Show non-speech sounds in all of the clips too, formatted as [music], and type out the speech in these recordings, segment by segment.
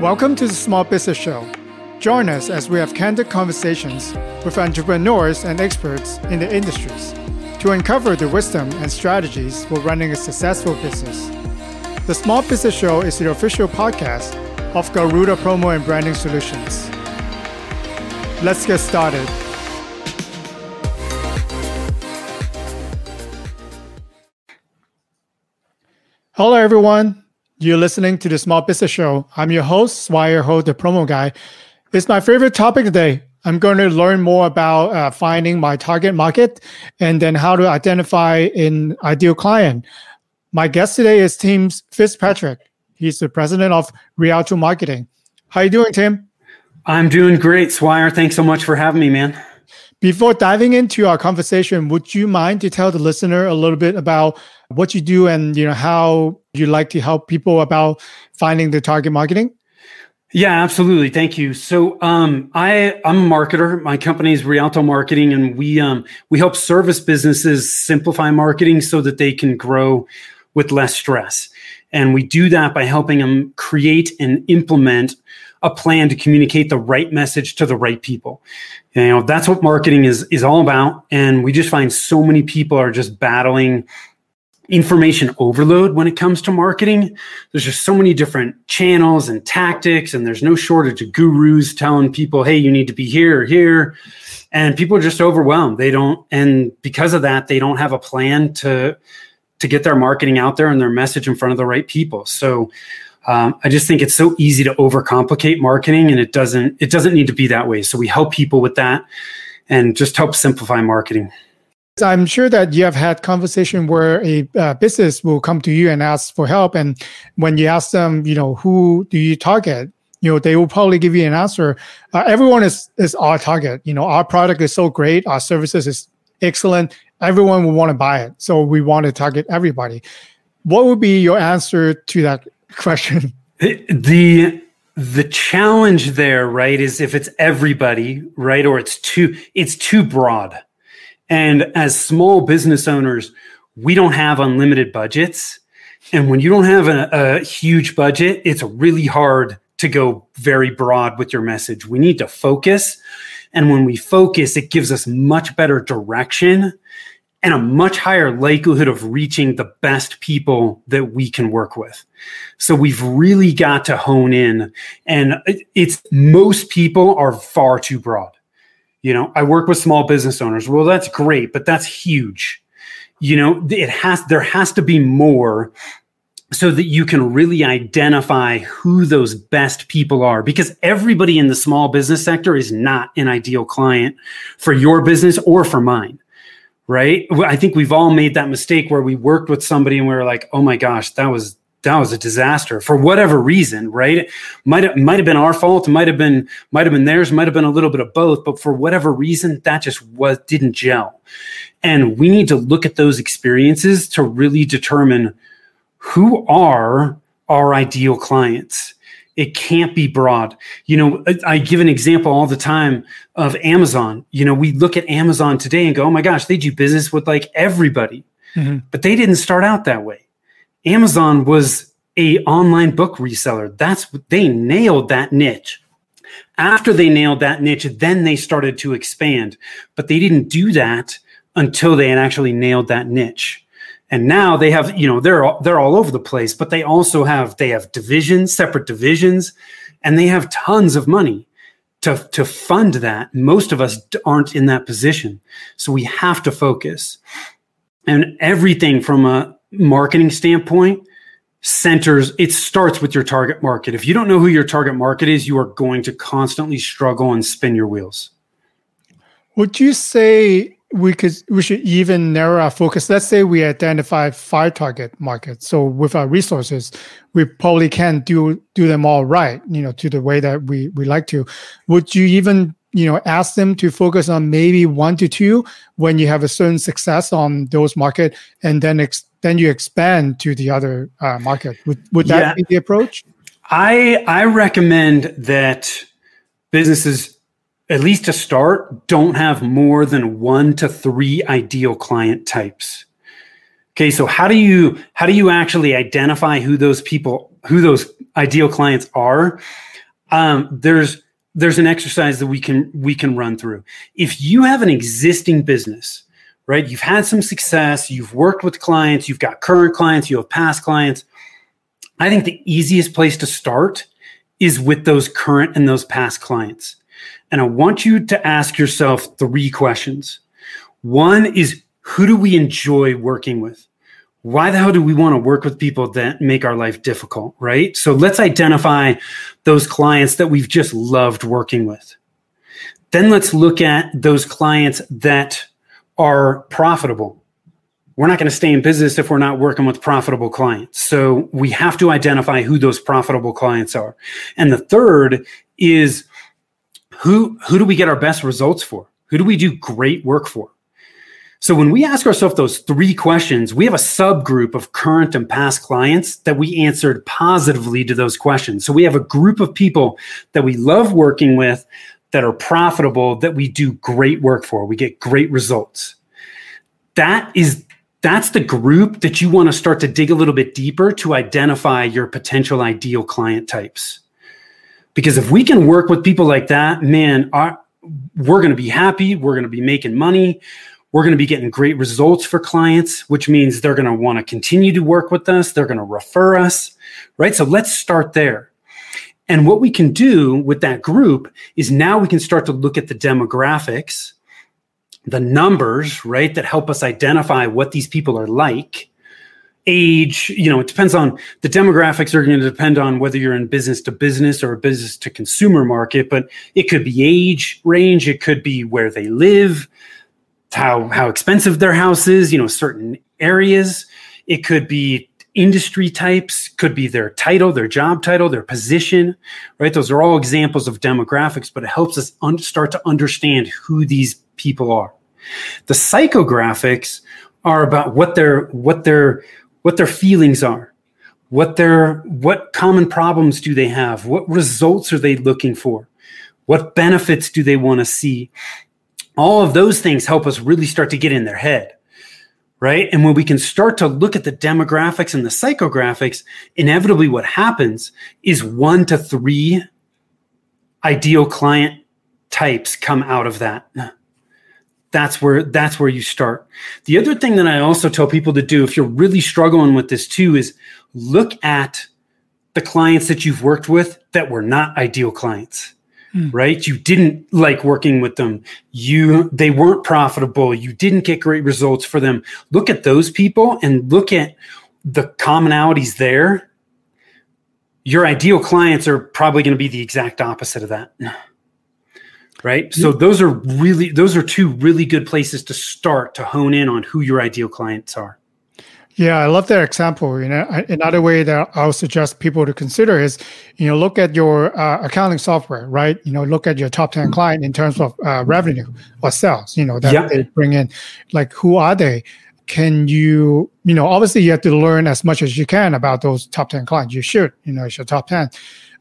Welcome to the Small Business Show. Join us as we have candid conversations with entrepreneurs and experts in the industries to uncover the wisdom and strategies for running a successful business. The Small Business Show is the official podcast of Garuda Promo and Branding Solutions. Let's get started. Hello, everyone. You're listening to the Small Business Show. I'm your host, Swire Ho, the promo guy. It's my favorite topic today. I'm going to learn more about uh, finding my target market and then how to identify an ideal client. My guest today is Tim Fitzpatrick. He's the president of Rialto Marketing. How are you doing, Tim? I'm doing great, Swire. Thanks so much for having me, man. Before diving into our conversation, would you mind to tell the listener a little bit about what you do and you know how you like to help people about finding the target marketing? Yeah, absolutely. Thank you. So, um, I I'm a marketer. My company is Rialto Marketing, and we um, we help service businesses simplify marketing so that they can grow with less stress. And we do that by helping them create and implement a plan to communicate the right message to the right people. You know, that's what marketing is is all about. And we just find so many people are just battling information overload when it comes to marketing. There's just so many different channels and tactics, and there's no shortage of gurus telling people, hey, you need to be here or here. And people are just overwhelmed. They don't, and because of that, they don't have a plan to to get their marketing out there and their message in front of the right people. So um, I just think it's so easy to overcomplicate marketing, and it doesn't it doesn't need to be that way. So we help people with that, and just help simplify marketing. I'm sure that you have had conversation where a uh, business will come to you and ask for help, and when you ask them, you know, who do you target? You know, they will probably give you an answer. Uh, everyone is is our target. You know, our product is so great, our services is excellent. Everyone will want to buy it, so we want to target everybody. What would be your answer to that question? The the challenge there, right, is if it's everybody, right, or it's too it's too broad and as small business owners, we don't have unlimited budgets. And when you don't have a, a, huge budget, it's really hard to go very broad with your message. We need to focus. And when we focus, it gives us much better direction and a much higher likelihood of reaching the best people that we can work with. So we've really got to hone in. And it's most people are far too broad you know i work with small business owners well that's great but that's huge you know it has there has to be more so that you can really identify who those best people are because everybody in the small business sector is not an ideal client for your business or for mine right i think we've all made that mistake where we worked with somebody and we were like oh my gosh that was that was a disaster for whatever reason, right? Might have might have been our fault, might have been might have been theirs, might have been a little bit of both, but for whatever reason, that just was didn't gel. And we need to look at those experiences to really determine who are our ideal clients. It can't be broad. You know, I give an example all the time of Amazon. You know, we look at Amazon today and go, oh my gosh, they do business with like everybody. Mm-hmm. But they didn't start out that way Amazon was a online book reseller. That's what they nailed that niche. After they nailed that niche, then they started to expand, but they didn't do that until they had actually nailed that niche. And now they have, you know, they're all, they're all over the place, but they also have they have divisions, separate divisions, and they have tons of money to to fund that. Most of us aren't in that position, so we have to focus. And everything from a marketing standpoint centers it starts with your target market if you don't know who your target market is you are going to constantly struggle and spin your wheels would you say we could we should even narrow our focus. Let's say we identify five target markets. So with our resources we probably can't do do them all right you know to the way that we we like to. Would you even you know ask them to focus on maybe one to two when you have a certain success on those market and then ex- then you expand to the other uh, market? Would, would that yeah. be the approach? I i recommend that businesses at least to start don't have more than one to three ideal client types okay so how do you how do you actually identify who those people who those ideal clients are, um, there's there's an exercise that we can we can run through. If you have an existing business, right? You've had some success, you've worked with clients, you've got current clients, you have past clients. I think the easiest place to start is with those current and those past clients. And I want you to ask yourself three questions. One is who do we enjoy working with? Why the hell do we want to work with people that make our life difficult, right? So let's identify those clients that we've just loved working with. Then let's look at those clients that are profitable. We're not going to stay in business if we're not working with profitable clients. So we have to identify who those profitable clients are. And the third is who who do we get our best results for? Who do we do great work for? So when we ask ourselves those three questions, we have a subgroup of current and past clients that we answered positively to those questions. So we have a group of people that we love working with that are profitable that we do great work for. We get great results. That is that's the group that you want to start to dig a little bit deeper to identify your potential ideal client types. Because if we can work with people like that, man, our, we're going to be happy. We're going to be making money. We're going to be getting great results for clients, which means they're going to want to continue to work with us. They're going to refer us, right? So let's start there. And what we can do with that group is now we can start to look at the demographics, the numbers, right, that help us identify what these people are like age you know it depends on the demographics are going to depend on whether you're in business to business or a business to consumer market but it could be age range it could be where they live how how expensive their house is you know certain areas. It could be industry types could be their title their job title their position right? Those are all examples of demographics but it helps us un- start to understand who these people are. The psychographics are about what their what their what their feelings are, what their what common problems do they have, what results are they looking for, what benefits do they want to see. All of those things help us really start to get in their head. Right. And when we can start to look at the demographics and the psychographics, inevitably what happens is one to three ideal client types come out of that that's where that's where you start. The other thing that i also tell people to do if you're really struggling with this too is look at the clients that you've worked with that were not ideal clients hmm. right? You didn't like working with them. You they weren't profitable. You didn't get great results for them. Look at those people and look at the commonalities there. Your ideal clients are probably going to be the exact opposite of that right? So those are really those are two really good places to start to hone in on who your ideal clients are. Yeah i love that example you know another way that i'll suggest people to consider is you know look at your uh, accounting software right? You know look at your top 10 client in terms of uh, revenue or sales you know that they bring in. Like who are they? Can you you know obviously you have to learn as much as you can about those top 10 clients. You should you know it's your top 10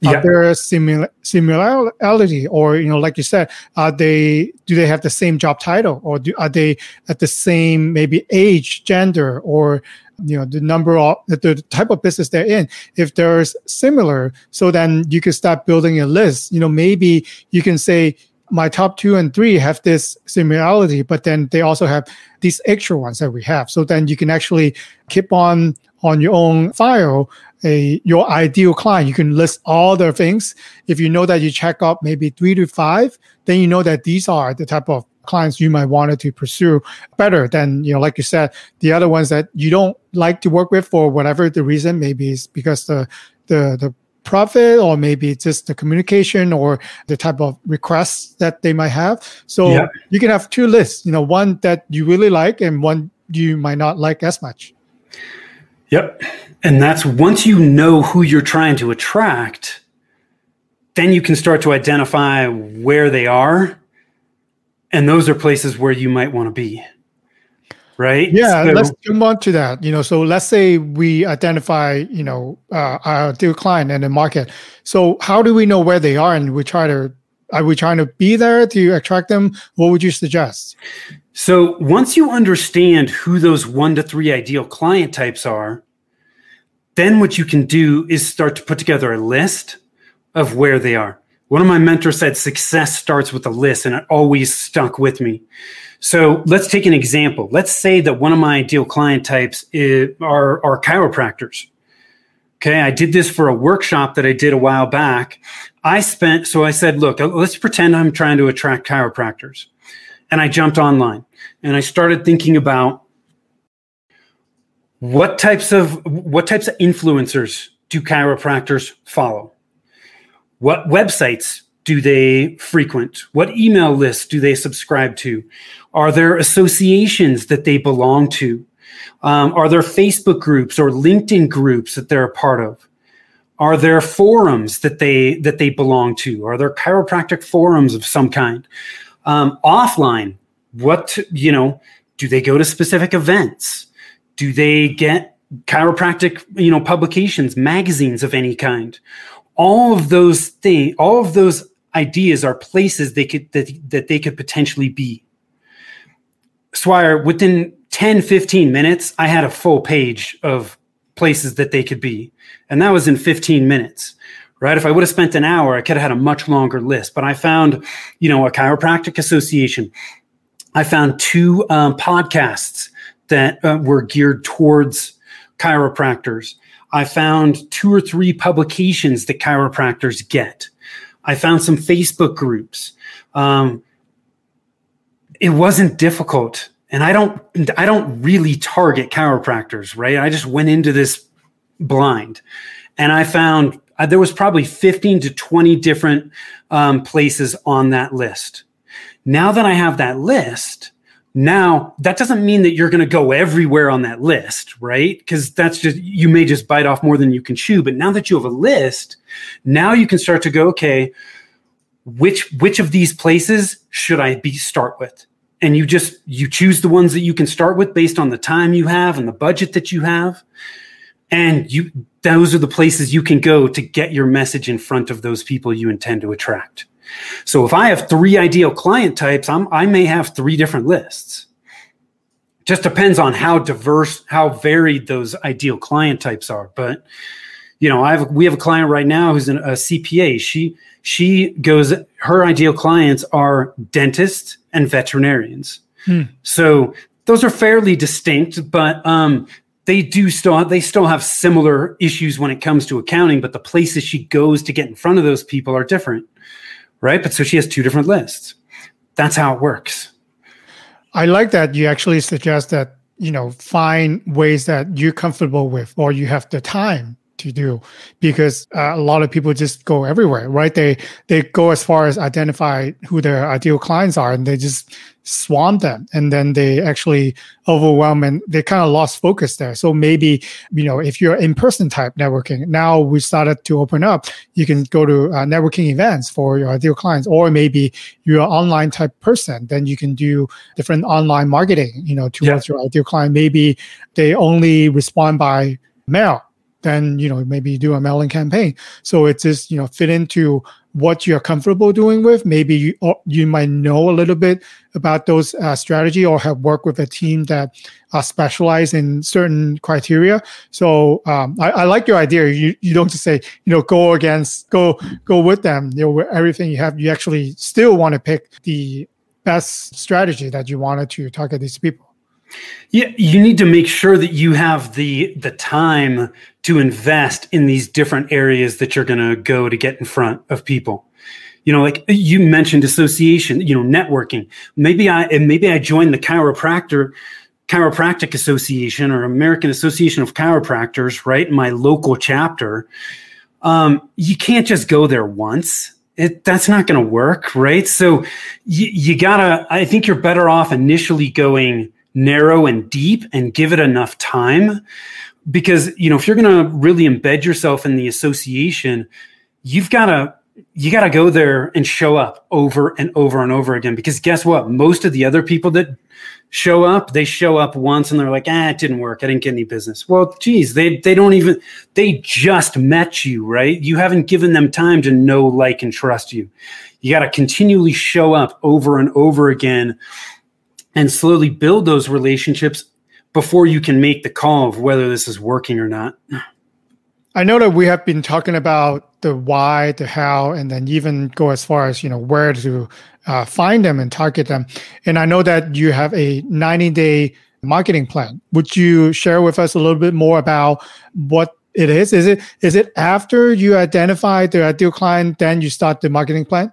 yeah. Are there similar similarity, or you know, like you said, are they do they have the same job title, or do, are they at the same maybe age, gender, or you know the number of the type of business they're in? If there's similar, so then you can start building a list. You know, maybe you can say my top two and three have this similarity, but then they also have these extra ones that we have. So then you can actually keep on on your own file a your ideal client. You can list all the things. If you know that you check up maybe three to five, then you know that these are the type of clients you might want to pursue better than you know like you said the other ones that you don't like to work with for whatever the reason maybe it's because the the the profit or maybe just the communication or the type of requests that they might have so yeah. you can have two lists you know one that you really like and one you might not like as much yep and that's once you know who you're trying to attract, then you can start to identify where they are. And those are places where you might want to be. Right? Yeah, so, let's jump on to that. You know, so let's say we identify, you know, uh, our ideal client in the market. So how do we know where they are and we try to are we trying to be there to attract them? What would you suggest? So once you understand who those one to three ideal client types are, then what you can do is start to put together a list of where they are. One of my mentors said success starts with a list, and it always stuck with me. So let's take an example. Let's say that one of my ideal client types is, are, are chiropractors. Okay, I did this for a workshop that I did a while back. I spent, so I said, look, let's pretend I'm trying to attract chiropractors. And I jumped online and I started thinking about what types of what types of influencers do chiropractors follow? What websites do they frequent? What email lists do they subscribe to? Are there associations that they belong to? Um, are there Facebook groups or LinkedIn groups that they're a part of? Are there forums that they that they belong to? Are there chiropractic forums of some kind? Um, offline, what you know? Do they go to specific events? Do they get chiropractic you know publications, magazines of any kind? All of those things, all of those ideas are places they could that, that they could potentially be. Swire, within 10, 15 minutes, I had a full page of places that they could be. And that was in 15 minutes, right? If I would have spent an hour, I could have had a much longer list. But I found, you know, a chiropractic association. I found two um, podcasts that uh, were geared towards chiropractors. I found two or three publications that chiropractors get. I found some Facebook groups. Um, it wasn't difficult and I don't I don't really target chiropractors, right? I just went into this blind, and I found uh, there was probably 15 to 20 different um, places on that list. Now that I have that list, now that doesn't mean that you're going to go everywhere on that list, right? Because that's just you may just bite off more than you can chew. But now that you have a list, now you can start to go, okay, which which of these places should I be start with? And you just you choose the ones that you can start with based on the time you have and the budget that you have. And you those are the places you can go to get your message in front of those people you intend to attract. So if i have three ideal client types I'm, i may have three different lists. Just depends on how diverse how varied those ideal client types are. But you know i have we have a client right now who's an, a cpa she she goes her ideal clients are dentists and veterinarians. Hmm. So those are fairly distinct, but um, they do still they still have similar issues when it comes to accounting. But the places she goes to get in front of those people are different, right? But so she has two different lists. That's how it works. I like that you actually suggest that you know find ways that you're comfortable with or you have the time to do because uh, a lot of people just go everywhere right? They they go as far as identify who their ideal clients are and they just swarm them and then they actually overwhelm and they kind of lost focus there. So maybe you know if you're in-person type networking now we started to open up you can go to uh, networking events for your ideal clients or maybe you're an online type person then you can do different online marketing you know towards yeah. your ideal client. Maybe they only respond by mail then you know maybe do a mailing campaign. So it's just you know fit into what you're comfortable doing with. Maybe you you might know a little bit about those uh, strategy or have worked with a team that uh, specialize in certain criteria. So um, I, I, like your idea. You, you don't just say you know go against go go with them. You know everything you have you actually still want to pick the best strategy that you wanted to target these people. Yeah, you need to make sure that you have the the time to invest in these different areas that you're going to go to get in front of people. You know, like you mentioned association, you know, networking. Maybe I and maybe I joined the chiropractor chiropractic association or American Association of Chiropractors, right? My local chapter. Um, you can't just go there once. It, that's not going to work, right? So you, you gotta. I think you're better off initially going narrow and deep and give it enough time because you know if you're going to really embed yourself in the association you've got to you got to go there and show up over and over and over again. Because guess what? Most of the other people that show up they show up once and they're like ah it didn't work. I didn't get any business. Well geez they they don't even they just met you right? You haven't given them time to know like and trust you. You got to continually show up over and over again and slowly build those relationships before you can make the call of whether this is working or not. I know that we have been talking about the why, the how, and then even go as far as you know where to uh, find them and target them. And I know that you have a 90 day marketing plan. Would you share with us a little bit more about what it is? Is it is it after you identify the ideal client, then you start the marketing plan?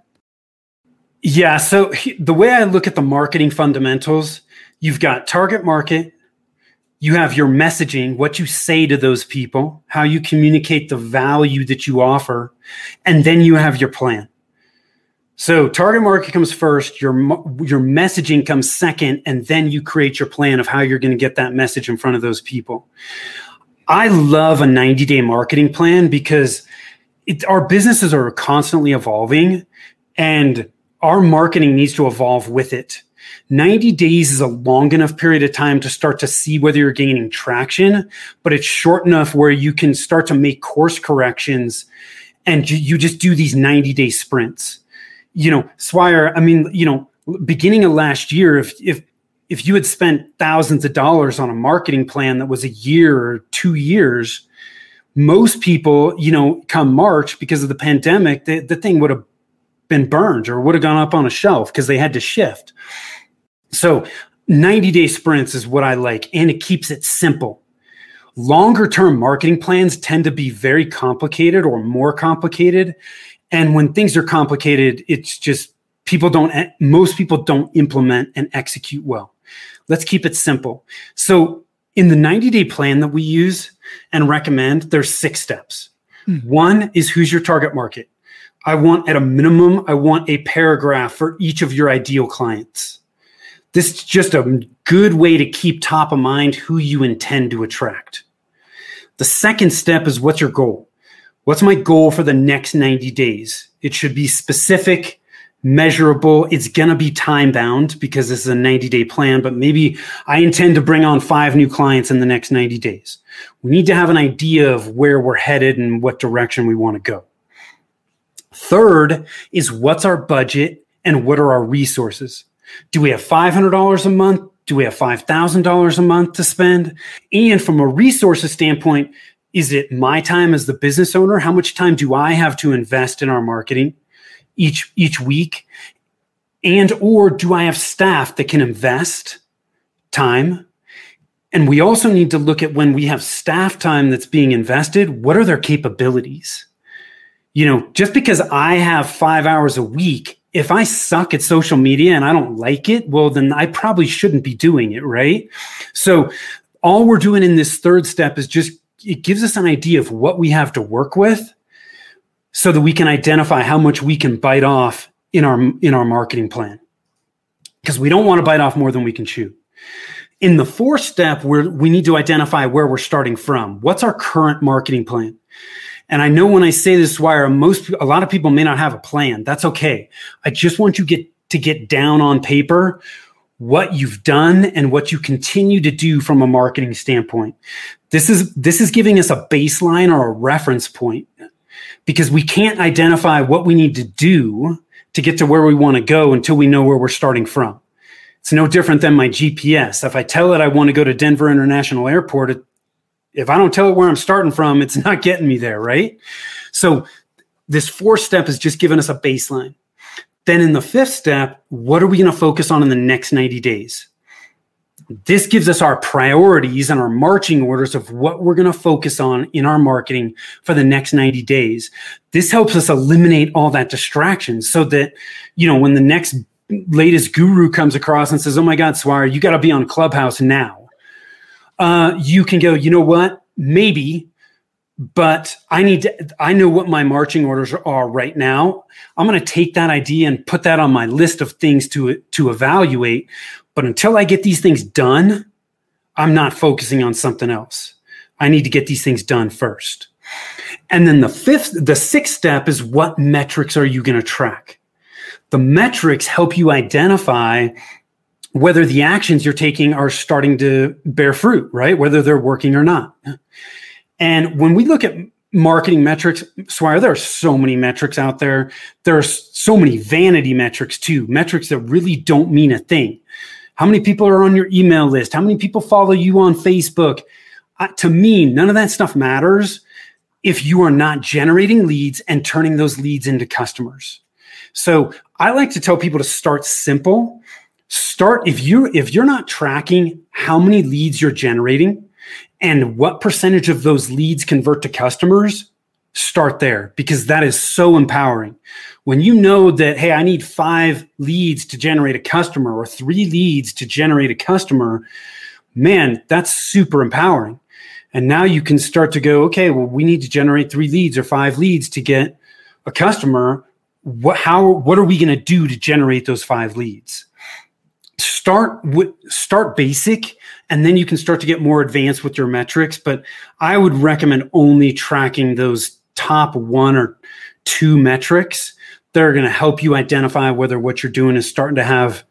Yeah. So the way I look at the marketing fundamentals, you've got target market, you have your messaging, what you say to those people, how you communicate the value that you offer, and then you have your plan. So target market comes first, your your messaging comes second, and then you create your plan of how you're going to get that message in front of those people. I love a 90 day marketing plan because it, our businesses are constantly evolving, and our marketing needs to evolve with it. 90 days is a long enough period of time to start to see whether you're gaining traction, but it's short enough where you can start to make course corrections and you, just do these 90 day sprints. You know, Swire, I mean, you know, beginning of last year, if, if, if you had spent thousands of dollars on a marketing plan that was a year or two years, most people, you know, come March because of the pandemic, the, the thing would have been burned or would have gone up on a shelf because they had to shift. So 90 day sprints is what I like, and it keeps it simple. Longer term marketing plans tend to be very complicated or more complicated. And when things are complicated, it's just people don't, most people don't implement and execute well. Let's keep it simple. So in the 90 day plan that we use and recommend, there's six steps. Hmm. One is who's your target market? I want at a minimum, I want a paragraph for each of your ideal clients. This is just a good way to keep top of mind who you intend to attract. The second step is what's your goal? What's my goal for the next 90 days? It should be specific, measurable. It's going to be time bound because this is a 90 day plan, but maybe I intend to bring on five new clients in the next 90 days. We need to have an idea of where we're headed and what direction we want to go. Third is what's our budget and what are our resources? Do we have $500 a month? Do we have $5,000 a month to spend? And from a resources standpoint, is it my time as the business owner? How much time do I have to invest in our marketing each each week? And or do I have staff that can invest time? And we also need to look at when we have staff time that's being invested, what are their capabilities? you know, just because I have five hours a week, if I suck at social media and I don't like it, well, then I probably shouldn't be doing it, right? So, all we're doing in this third step is just it gives us an idea of what we have to work with so that we can identify how much we can bite off in our in our marketing plan. Because we don't want to bite off more than we can chew. In the fourth step where we need to identify where we're starting from. What's our current marketing plan and I know when I say this, wire most a lot of people may not have a plan. That's okay. I just want you get to get down on paper what you've done and what you continue to do from a marketing standpoint. This is this is giving us a baseline or a reference point because we can't identify what we need to do to get to where we want to go until we know where we're starting from. It's no different than my GPS. If I tell it I want to go to Denver International Airport, it if I don't tell it where I'm starting from, it's [laughs] not getting me there, right? So this fourth step is just giving us a baseline. Then in the fifth step, what are we going to focus on in the next 90 days? This gives us our priorities and our marching orders of what we're going to focus on in our marketing for the next 90 days. This helps us eliminate all that distraction so that, you know, when the next latest guru comes across and says, Oh my God, Swire, you got to be on Clubhouse now uh, you can go, you know what? Maybe, but I need to, I know what my marching orders are right now. I'm going to take that idea and put that on my list of things to, to evaluate. But until I get these things done, I'm not focusing on something else. I need to get these things done first. And then the fifth, the sixth step is what metrics are you going to track? The metrics help you identify whether the actions you're taking are starting to bear fruit, right? Whether they're working or not. And when we look at marketing metrics, Swire, there are so many metrics out there. There are so many vanity metrics too, metrics that really don't mean a thing. How many people are on your email list? How many people follow you on Facebook? Uh, to me, none of that stuff matters. if you are not generating leads and turning those leads into customers. So I like to tell people to start simple. Start if you if you're not tracking how many leads you're generating and what percentage of those leads convert to customers, start there because that is so empowering. When you know that hey, I need 5 leads to generate a customer or 3 leads to generate a customer, man, that's super empowering. And now you can start to go, okay, well, we need to generate three leads or five leads to get a customer. What, how, what are we going to do to generate those five leads? Start with, start basic and then you can start to get more advanced with your metrics. But I would recommend only tracking those top one or two metrics that are going to help you identify whether what you're doing is starting to have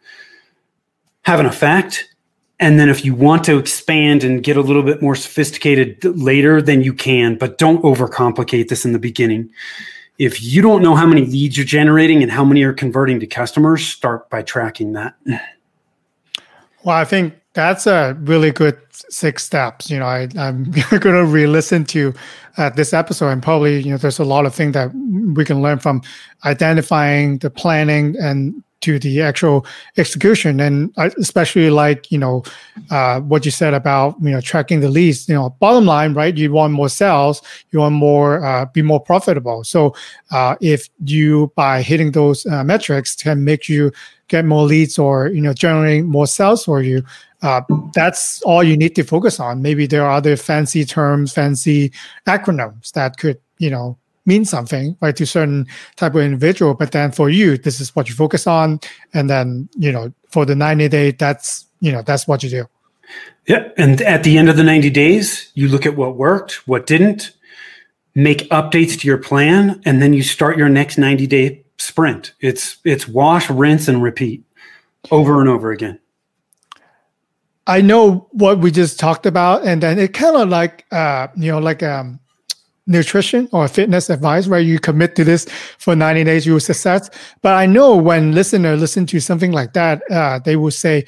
have an effect and then if you want to expand and get a little bit more sophisticated later, then you can, but don't overcomplicate this in the beginning. If you don't know how many leads you're generating and how many are converting to customers, start by tracking that. Well, I think that's a really good six steps. You know, I, am going to re-listen to uh, this episode, and probably you know, there's a lot of things that we can learn from identifying the planning and to the actual execution. And I especially like, you know, uh, what you said about, you know, tracking the leads, you know, bottom line, right? You want more sales, you want more, uh, be more profitable. So, uh, if you, by hitting those uh, metrics can make you get more leads or, you know, generating more sales for you, uh, that's all you need to focus on. Maybe there are other fancy terms, fancy acronyms that could, you know, mean something right to certain type of individual. But then for you this is what you focus on. And then you know for the 90 day that's you know that's what you do. Yeah and at the end of the 90 days you look at what worked what didn't make updates to your plan and then you start your next 90 day sprint. It's it's wash rinse and repeat over and over again i know what we just talked about and then it kind of like uh you know like um nutrition or fitness advice where you commit to this for 90 days you will success. But i know when listener listen to something like that uh, they will say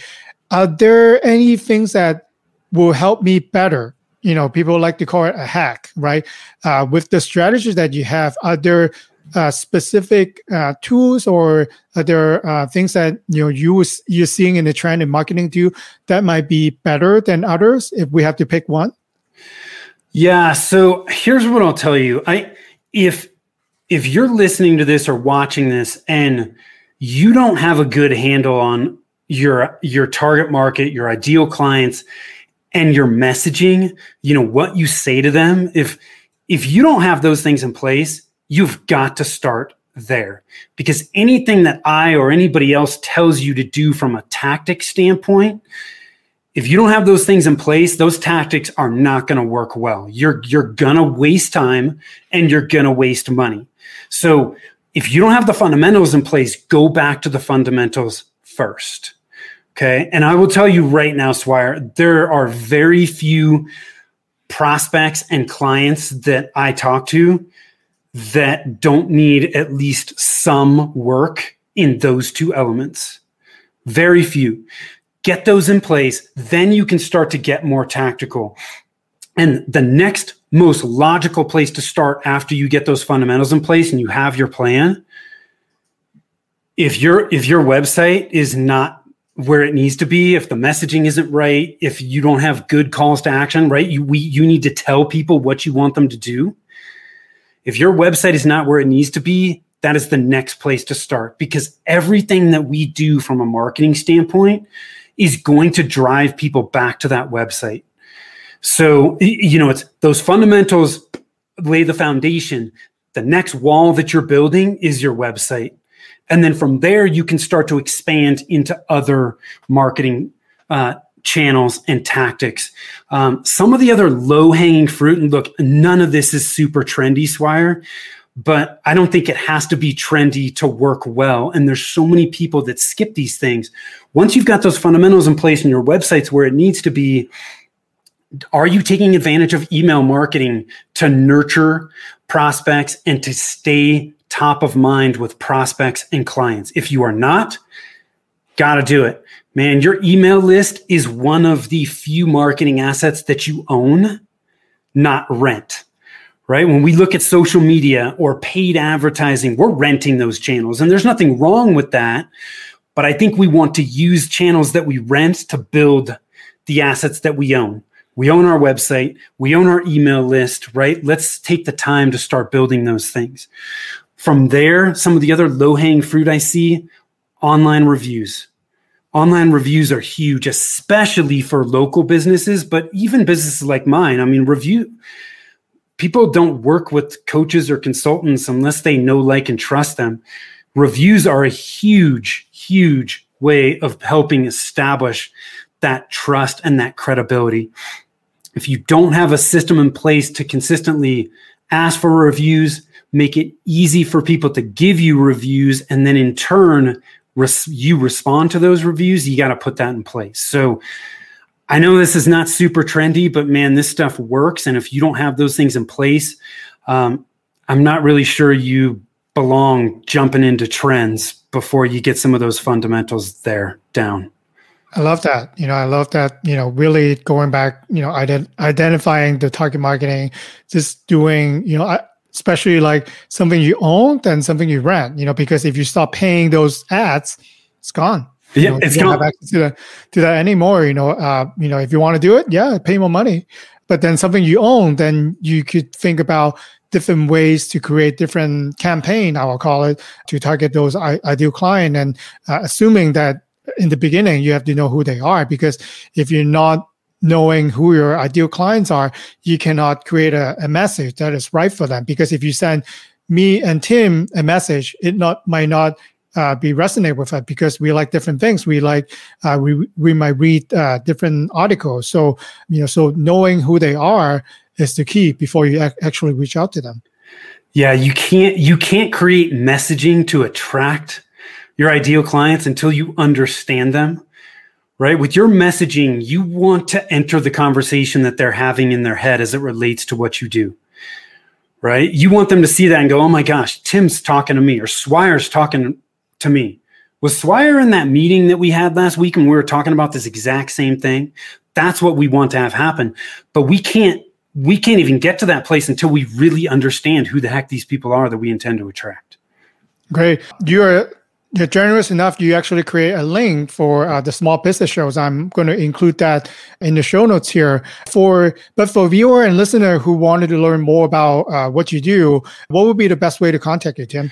are there any things that will help me better? You know people like to call it a hack right? Uh, with the strategies that you have are there uh, specific uh, tools or are there uh, things that you know you you're seeing in the trend in marketing do that might be better than others if we have to pick one yeah. So here's what I'll tell you. I if if you're listening to this or watching this and you don't have a good handle on your your target market, your ideal clients, and your messaging, you know, what you say to them, if if you don't have those things in place, you've got to start there. Because anything that I or anybody else tells you to do from a tactic standpoint, if you don't have those things in place, those tactics are not going to work well. You're you're going to waste time and you're going to waste money. So, if you don't have the fundamentals in place, go back to the fundamentals first. Okay? And I will tell you right now, Swire, there are very few prospects and clients that I talk to that don't need at least some work in those two elements. Very few get those in place, then you can start to get more tactical. And the next most logical place to start after you get those fundamentals in place and you have your plan, if your if your website is not where it needs to be, if the messaging isn't right, if you don't have good calls to action, right? You we you need to tell people what you want them to do. If your website is not where it needs to be, that is the next place to start because everything that we do from a marketing standpoint is going to drive people back to that website. So, you know, it's those fundamentals lay the foundation. The next wall that you're building is your website. And then from there, you can start to expand into other marketing uh, channels and tactics. Um, some of the other low hanging fruit, and look, none of this is super trendy, Swire, but I don't think it has to be trendy to work well. And there's so many people that skip these things. Once you've got those fundamentals in place and your website's where it needs to be, are you taking advantage of email marketing to nurture prospects and to stay top of mind with prospects and clients? If you are not, got to do it. Man, your email list is one of the few marketing assets that you own, not rent right? When we look at social media or paid advertising, we're renting those channels. And there's nothing wrong with that. But I think we want to use channels that we rent to build the assets that we own. We own our website, we own our email list, right? Let's take the time to start building those things. From there, some of the other low hanging fruit I see online reviews. Online reviews are huge, especially for local businesses, but even businesses like mine. I mean, review people don't work with coaches or consultants unless they know, like, and trust them. Reviews are a huge, huge way of helping establish that trust and that credibility. If you don't have a system in place to consistently ask for reviews, make it easy for people to give you reviews, and then in turn, res- you respond to those reviews, you got to put that in place. So I know this is not super trendy, but man, this stuff works. And if you don't have those things in place, um, I'm not really sure you belong jumping into trends before you get some of those fundamentals there down. I love that. You know, I love that, you know, really going back, you know, ident- identifying the target marketing, just doing, you know, especially like something you own and something you rent, you know, because if you stop paying those ads, it's gone. Yeah, you know, it's you gone. Have access to that, to that anymore. You know, uh, you know, if you want to do it, yeah, pay more money. But then something you own, then you could think about different ways to create different campaign. I will call it to target those ideal client, and uh, assuming that in the beginning you have to know who they are because if you're not knowing who your ideal clients are, you cannot create a, a message that is right for them. Because if you send me and Tim a message, it not might not uh, be resonate with us because we like different things. We like uh, we we might read uh, different articles. So you know, so knowing who they are is the key before you ac- actually reach out to them. Yeah, you can't you can't create messaging to attract your ideal clients until you understand them. Right? With your messaging, you want to enter the conversation that they're having in their head as it relates to what you do. Right? You want them to see that and go, "Oh my gosh, Tim's talking to me or Swire's talking to me." Was Swire in that meeting that we had last week and we were talking about this exact same thing? That's what we want to have happen. But we can't we can't even get to that place until we really understand who the heck these people are that we intend to attract. Great. You're you're generous enough. You actually create a link for uh, the small business shows. I'm going to include that in the show notes here. For but for viewer and listener who wanted to learn more about uh, what you do, what would be the best way to contact you, Tim?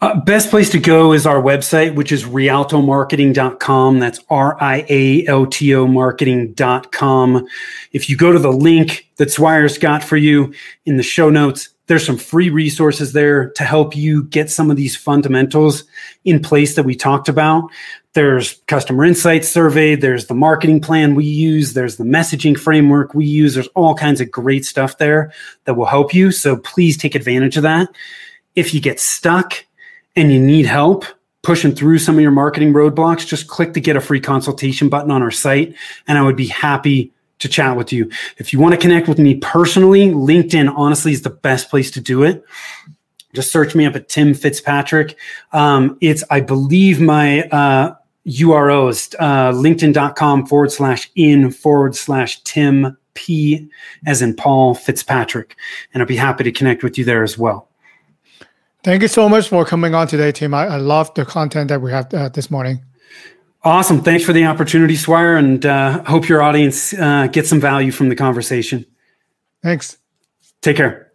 Uh, best place to go is our website, which is rialtomarketing.com. That's R I A L T O marketing.com. If you go to the link that Swire's got for you in the show notes, there's some free resources there to help you get some of these fundamentals in place that we talked about. There's customer insights survey, there's the marketing plan we use, there's the messaging framework we use. There's all kinds of great stuff there that will help you. So please take advantage of that. If you get stuck and you need help pushing through some of your marketing roadblocks, just click the get a free consultation button on our site and I would be happy to chat with you. If you want to connect with me personally, LinkedIn honestly is the best place to do it. Just search me up at Tim Fitzpatrick. Um, it's, I believe, my uh, URL is uh, linkedin.com forward slash in forward slash Tim P as in Paul Fitzpatrick. And I'll be happy to connect with you there as well. Thank you so much for coming on today, Tim. I, I love the content that we have uh, this morning. Awesome. Thanks for the opportunity, Swire, and uh, hope your audience uh, gets some value from the conversation. Thanks. Take care.